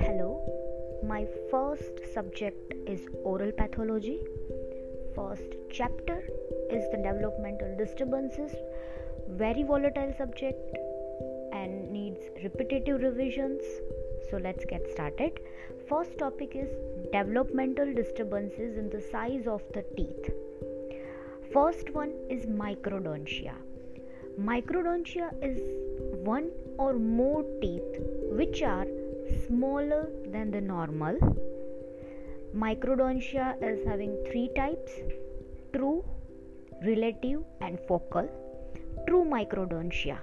Hello, my first subject is oral pathology. First chapter is the developmental disturbances, very volatile subject and needs repetitive revisions. So let's get started. First topic is developmental disturbances in the size of the teeth. First one is microdontia. Microdontia is one or more teeth which are smaller than the normal. Microdontia is having three types true, relative, and focal. True microdontia.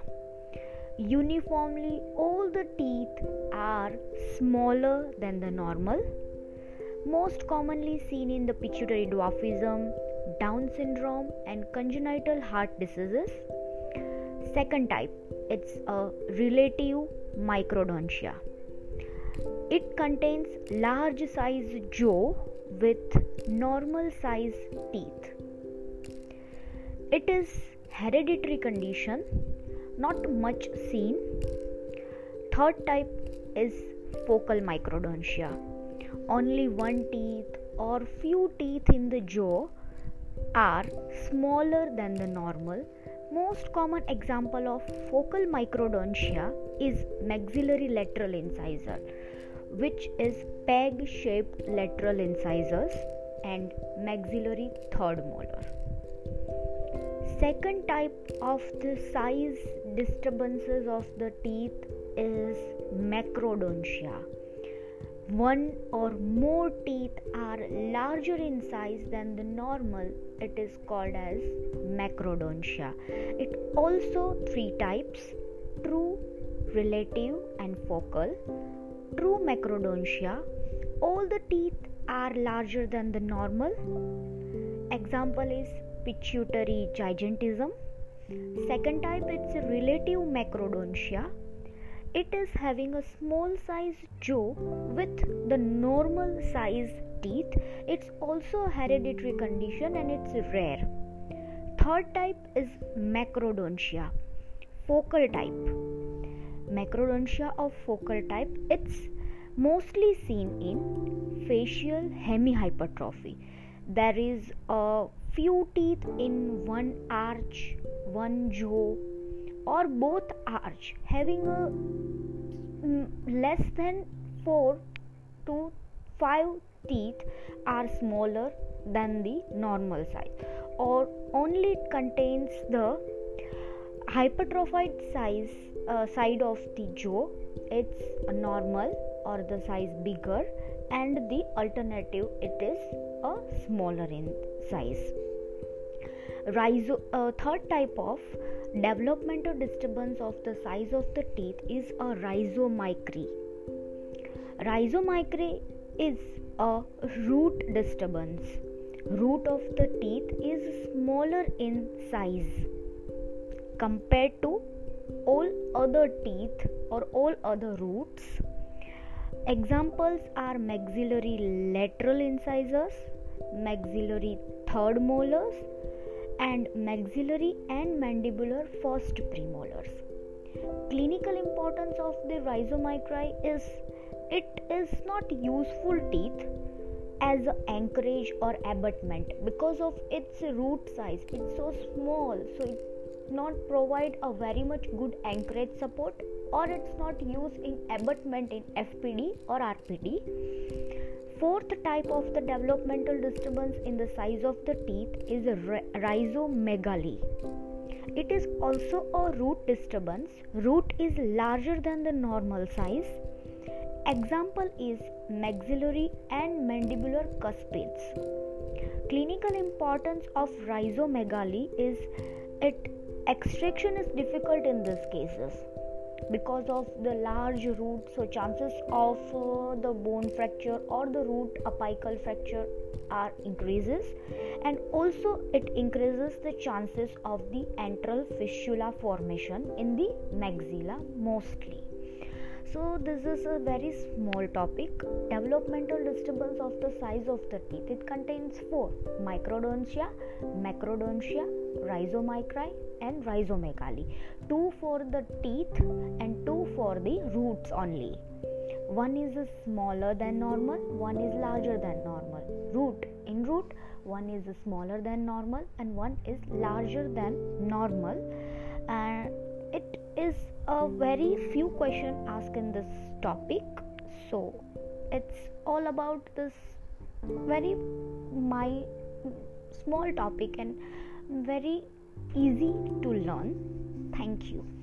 Uniformly, all the teeth are smaller than the normal. Most commonly seen in the pituitary dwarfism, Down syndrome, and congenital heart diseases. Second type, it's a relative microdontia. It contains large size jaw with normal size teeth. It is hereditary condition, not much seen. Third type is focal microdontia. Only one teeth or few teeth in the jaw are smaller than the normal most common example of focal microdontia is maxillary lateral incisor, which is peg shaped lateral incisors and maxillary third molar. Second type of the size disturbances of the teeth is macrodontia one or more teeth are larger in size than the normal. It is called as macrodontia. It also three types true relative and focal. True macrodontia all the teeth are larger than the normal. Example is pituitary gigantism. Second type it's relative macrodontia it is having a small size jaw with the normal size teeth. It's also a hereditary condition and it's rare. Third type is macrodontia focal type. Macrodontia of focal type it's mostly seen in facial hemihypertrophy. There is a few teeth in one arch one jaw or both arch having a mm, less than 4 to 5 teeth are smaller than the normal size. Or only it contains the hypertrophied size uh, side of the jaw it's a normal or the size bigger and the alternative it is a smaller in size Rhizo, uh, third type of developmental disturbance of the size of the teeth is a rhizomicry. Rhizomicry is a root disturbance. Root of the teeth is smaller in size compared to all other teeth or all other roots. Examples are maxillary lateral incisors, maxillary third molars, and maxillary and mandibular first premolars. Clinical importance of the rhizomicry is it is not useful teeth as an anchorage or abutment because of its root size. It's so small, so it not provide a very much good anchorage support or it's not used in abutment in FPD or RPD fourth type of the developmental disturbance in the size of the teeth is rhizomegaly. It is also a root disturbance. Root is larger than the normal size. Example is maxillary and mandibular cuspids. Clinical importance of rhizomegaly is it extraction is difficult in these cases because of the large root so chances of uh, the bone fracture or the root apical fracture are increases. And also it increases the chances of the antral fistula formation in the maxilla mostly so this is a very small topic. Developmental disturbance of the size of the teeth. It contains four. Microdontia macrodontia rhizomicry and rhizomegaly two for the teeth and two for the roots only. One is smaller than normal one is larger than normal. Root. In root one is smaller than normal and one is larger than normal a very few question asked in this topic. So it's all about this very my small topic and very easy to learn. Thank you